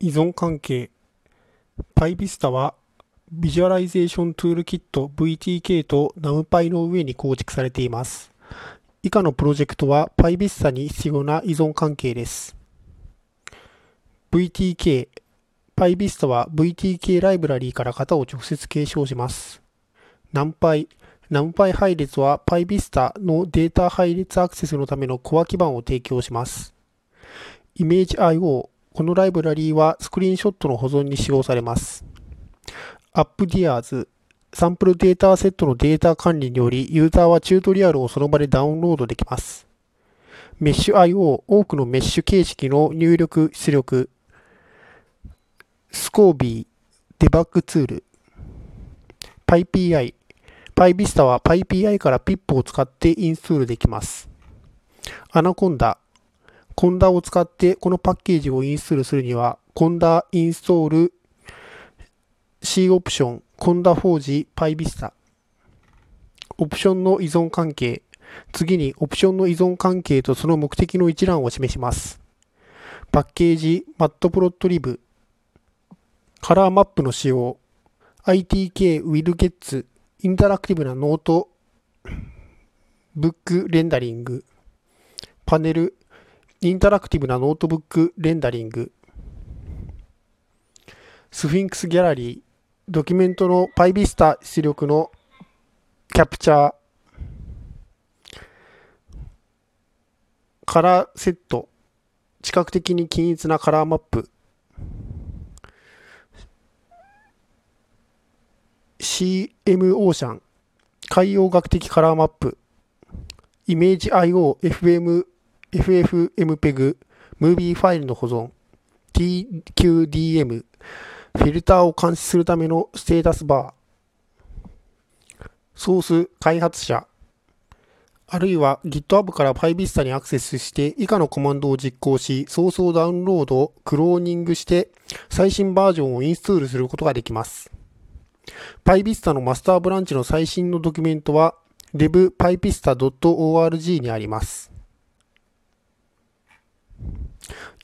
依存関係 PyVista は Visualization Toolkit VTK と NumPy の上に構築されています。以下のプロジェクトは PyVista に必要な依存関係です。VTK PyVista は VTK ライブラリーから型を直接継承します。NumPy NumPy 配列は PyVista のデータ配列アクセスのためのコア基盤を提供します。ImageIO このライブラリーはスクリーンショットの保存に使用されます。AppDears サンプルデータセットのデータ管理によりユーザーはチュートリアルをその場でダウンロードできます。MeshIO 多くのメッシュ形式の入力出力 Scobie デバッグツール PyPI PyVista は PyPI から PIP を使ってインストールできます。Anaconda conda conda を使ってこのパッケージをインストールするには、 conda install -c オプション、 conda-forge PyVista。オプションの依存関係。次にオプションの依存関係とその目的の一覧を示します。パッケージ、Matplotlib。カラーマップの使用。ITK Widgets。インタラクティブなノート。ブックレンダリング。パネル。インタラクティブなノートブックレンダリング、 Sphinx Gallery、ドキュメントの PyVista 出力のキャプチャー、 colorcet、視覚的に均一なカラーマップ、CM オーシャン、海洋学的カラーマップ、イメージ IO、FM FFmpeg、ムービーファイルの保存、TQDM、フィルターを監視するためのステータスバー、ソース開発者、あるいは GitHub から PyVista にアクセスして以下のコマンドを実行し、ソースをダウンロード、クローニングして最新バージョンをインストールすることができます。PyVista のマスターブランチの最新のドキュメントは devpyvista.org にあります。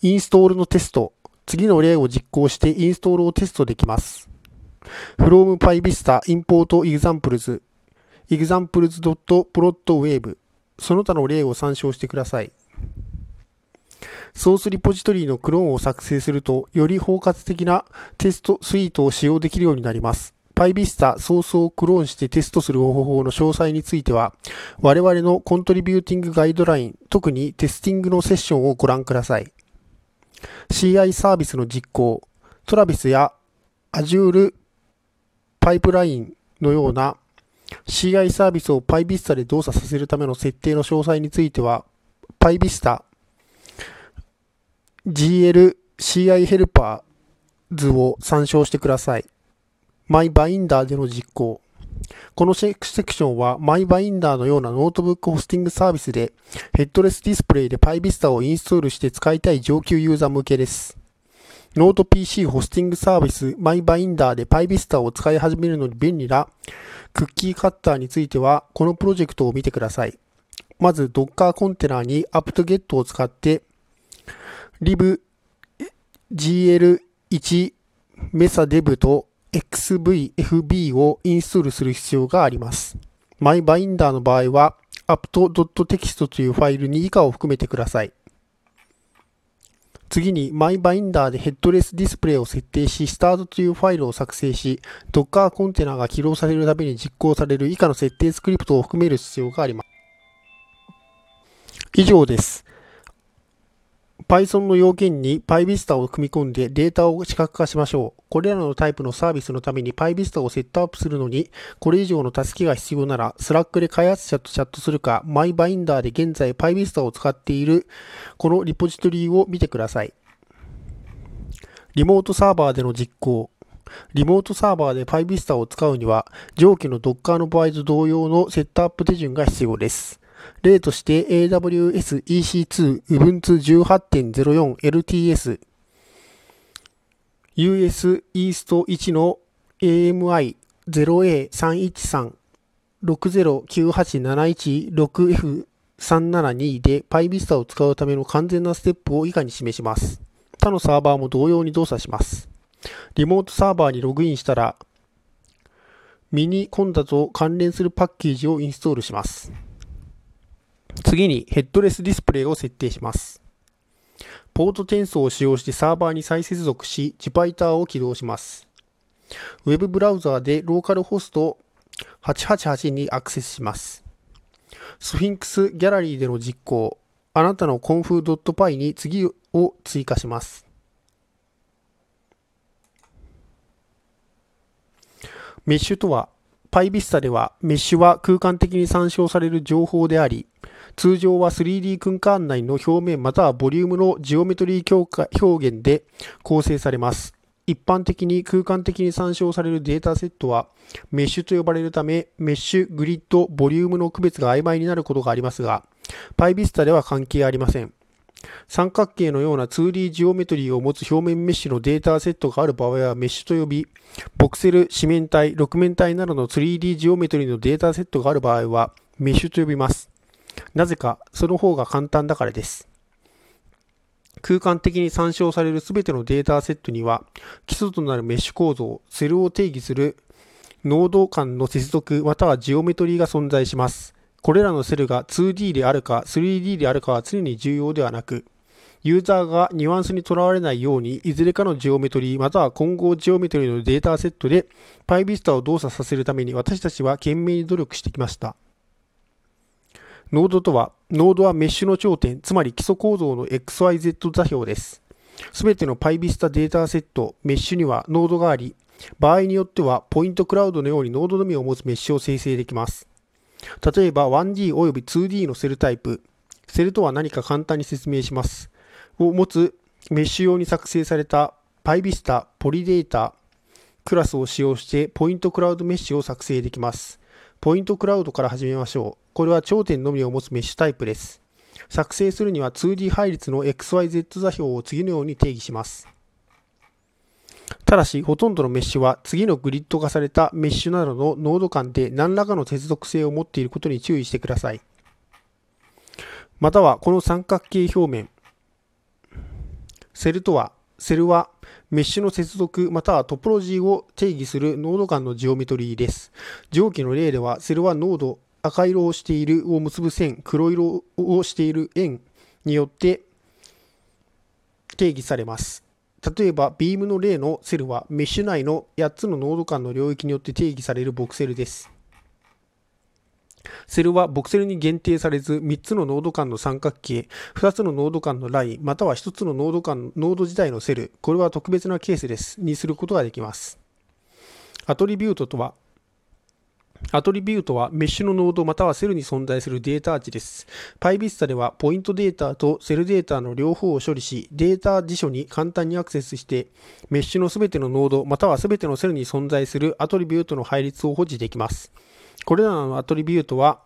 インストールのテスト。次の例を実行してインストールをテストできます。from PyVista import examples examples.plotwave その他の例を参照してください。ソースリポジトリのクローンを作成すると、より包括的なテストスイートを使用できるようになります。PyVista ソースをクローンしてテストする方法の詳細については、我々のコントリビューティングガイドライン、特にテスティングのセッションをご覧ください。CI サービスの実行、トラビスや Azure パイプラインのような CI サービスを PyVista で動作させるための設定の詳細については、PyVista GL CI ヘルパー図を参照してください。MyBinder での実行。このセクションは MyBinder のようなノートブックホスティングサービスでヘッドレスディスプレイで PyVista をインストールして使いたい上級ユーザー向けです。ノート PC ホスティングサービス MyBinder で PyVista を使い始めるのに便利なクッキーカッターについてはこのプロジェクトを見てください。まず Docker コンテナに apt-get を使って libgl1 メサデブと XVFB をインストールする必要があります。MyBinder の場合は apt.txt というファイルに以下を含めてください。次に MyBinder でヘッドレスディスプレイを設定し、start というファイルを作成し、Docker コンテナが起動されるために実行される以下の設定スクリプトを含める必要があります。以上です。Python の要件に PyVista を組み込んでデータを視覚化しましょう。これらのタイプのサービスのために PyVista をセットアップするのに、これ以上の助けが必要なら、Slack で開発者とチャットするか、MyBinder で現在 PyVista を使っているこのリポジトリを見てください。リモートサーバーでの実行。リモートサーバーで PyVista を使うには、上記の Docker の場合と同様のセットアップ手順が必要です。例として AWS EC2 Ubuntu 18.04 LTS US East 1の AMI 0A313 609871 6F372 で PyVista を使うための完全なステップを以下に示します。他のサーバーも同様に動作します。リモートサーバーにログインしたら、ミニコンダと関連するパッケージをインストールします。次にヘッドレスディスプレイを設定します。ポート転送を使用してサーバーに再接続し、ジパイターを起動します。ウェブブラウザーでローカルホスト888にアクセスします。スフィンクスギャラリーでの実行、あなたの conf.py に次を追加します。メッシュとは、PyVista ではメッシュは空間的に参照される情報であり、通常は 3D 空間内の表面またはボリュームのジオメトリー表現で構成されます。一般的に空間的に参照されるデータセットはメッシュと呼ばれるため、メッシュ、グリッド、ボリュームの区別が曖昧になることがありますが、PyVista では関係ありません。三角形のような 2D ジオメトリーを持つ表面メッシュのデータセットがある場合はメッシュと呼び、ボクセル、四面体、六面体などの 3D ジオメトリーのデータセットがある場合はメッシュと呼びます。なぜか、その方が簡単だからです。空間的に参照されるすべてのデータセットには、基礎となるメッシュ構造、セルを定義するノード間の接続またはジオメトリーが存在します。これらのセルが 2D であるか 3D であるかは常に重要ではなく、ユーザーがニュアンスにとらわれないように、いずれかのジオメトリーまたは混合ジオメトリーのデータセットで PyVista を動作させるために私たちは懸命に努力してきました。ノードとは、ノードはメッシュの頂点、つまり基礎構造の XYZ 座標です。すべての PyVista データセット、メッシュにはノードがあり、場合によってはポイントクラウドのようにノードのみを持つメッシュを生成できます。例えば 1D および 2D のセルタイプ、セルとは何か簡単に説明します。を持つメッシュ用に作成された PyVista PolyData クラスを使用してポイントクラウドメッシュを作成できます。ポイントクラウドから始めましょう。これは頂点のみを持つメッシュタイプです。作成するには 2D 配列の XYZ 座標を次のように定義します。ただし、ほとんどのメッシュは次のグリッド化されたメッシュなどのノード間で何らかの接続性を持っていることに注意してください。または、この三角形表面、セルとは、セルはメッシュの接続またはトポロジーを定義するノード間のジオメトリーです。上記の例では、セルはノード、赤色をしているを結ぶ線、黒色をしている円によって定義されます。例えば、ビームの例のセルはメッシュ内の8つのノード間の領域によって定義されるボクセルです。セルはボクセルに限定されず、3つのノード間の三角形、2つのノード間のライン、または1つのノード間、ノード自体のセル、これは特別なケースです、にすることができます。アトリビュートとは、アトリビュートはメッシュのノードまたはセルに存在するデータ値です。PyVista ではポイントデータとセルデータの両方を処理し、データ辞書に簡単にアクセスして、メッシュのすべてのノードまたはすべてのセルに存在するアトリビュートの配列を保持できます。これらのアトリビュートは、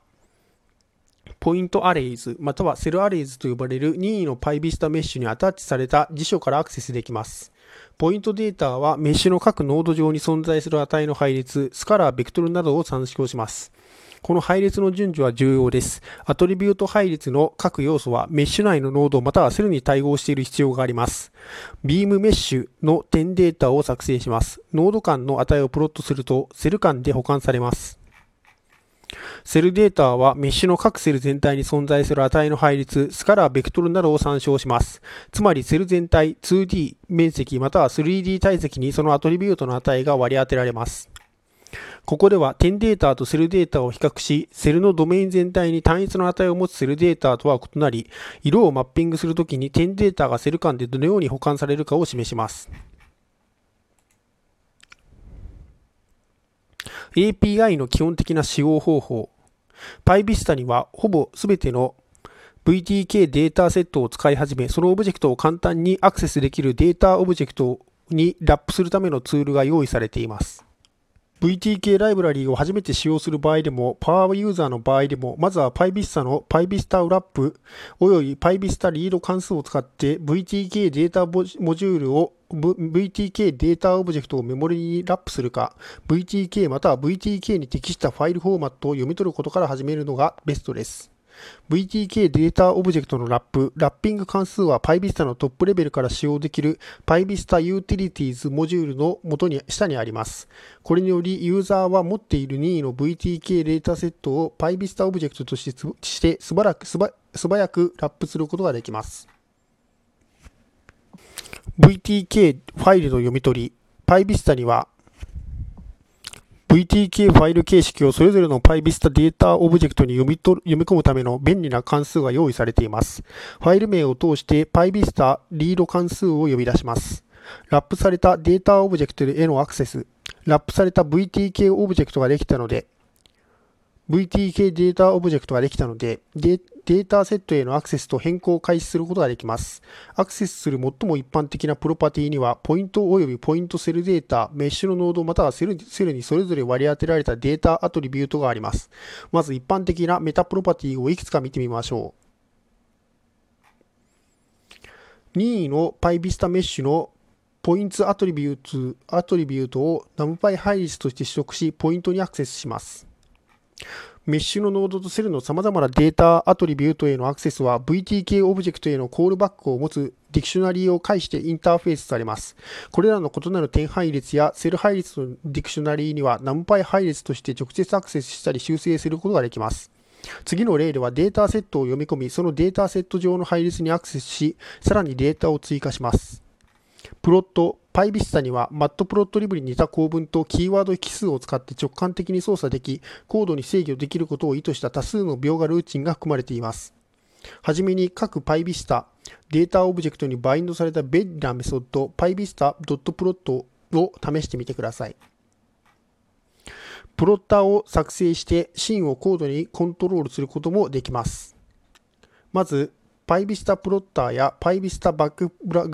point arrays または cell arrays と呼ばれる任意の PyVista メッシュにアタッチされた辞書からアクセスできます。ポイントデータはメッシュの各ノード上に存在する値の配列、スカラー、ベクトルなどを参照します。この配列の順序は重要です。アトリビュート配列の各要素はメッシュ内のノードまたはセルに対応している必要があります。ビームメッシュの点データを作成します。ノード間の値をプロットするとセル間で補間されます。セルデータはメッシュの各セル全体に存在する値の配列、スカラー、ベクトルなどを参照します。つまりセル全体、2D 面積または 3D 体積にそのアトリビュートの値が割り当てられます。ここでは点データとセルデータを比較し、セルのドメイン全体に単一の値を持つセルデータとは異なり、色をマッピングするときに点データがセル間でどのように補間されるかを示します。API の基本的な使用方法。PyVista にはほぼ全ての VTK データセットを使い始め、そのオブジェクトを簡単にアクセスできるデータオブジェクトにラップするためのツールが用意されています。VTK ライブラリーを初めて使用する場合でも、パワーユーザーの場合でも、まずは PyVista の PyVista ラップおよび PyVista リード関数を使って VTK データモジュールを VTK データオブジェクトをメモリにラップするか、VTK または VTK に適したファイルフォーマットを読み取ることから始めるのがベストです。VTK データオブジェクトのラップ、ラッピング関数は PyVista のトップレベルから使用できる PyVista Utilities モジュールの元に下にあります。これにより、ユーザーは持っている任意の VTK データセットを PyVista オブジェクトとして素早く素早くラップすることができます。VTK ファイルの読み取り、PyVista には VTK ファイル形式をそれぞれの PyVista データオブジェクトに読み取読み込むための便利な関数が用意されています。ファイル名を通して PyVista リード関数を呼び出します。ラップされたデータオブジェクトへのアクセス、ラップされた VTK オブジェクトができたので、VTK データオブジェクトができたので、データセットへのアクセスと変更を開始することができます。アクセスする最も一般的なプロパティには、ポイント及びポイントセルデータ、メッシュのノードまたはセルセルにそれぞれ割り当てられたデータアトリビュートがあります。まず一般的なメタプロパティをいくつか見てみましょう。任意の PyVista メッシュのポイントアトリビュートアトリビュートを NumPy 配列として取得し、ポイントにアクセスします。メッシュのノードとセルの様々なデータアトリビュートへのアクセスは VTK オブジェクトへのコールバックを持つディクショナリーを介してインターフェースされます。これらの異なる点配列やセル配列のディクショナリーには NumPy 配列として直接アクセスしたり修正することができます。次の例ではデータセットを読み込み、そのデータセット上の配列にアクセスし、さらにデータを追加します。プロット、PyVista には Matplotlib に似た構文とキーワード引数を使って直感的に操作でき、高度に制御できることを意図した多数の描画ルーチンが含まれています。はじめに各 PyVista データオブジェクトにバインドされた便利なメソッド PyVista.plot を試してみてください。プロッターを作成してシーンを高度にコントロールすることもできます。まず、PyVista プロッターや PyVista バックグラ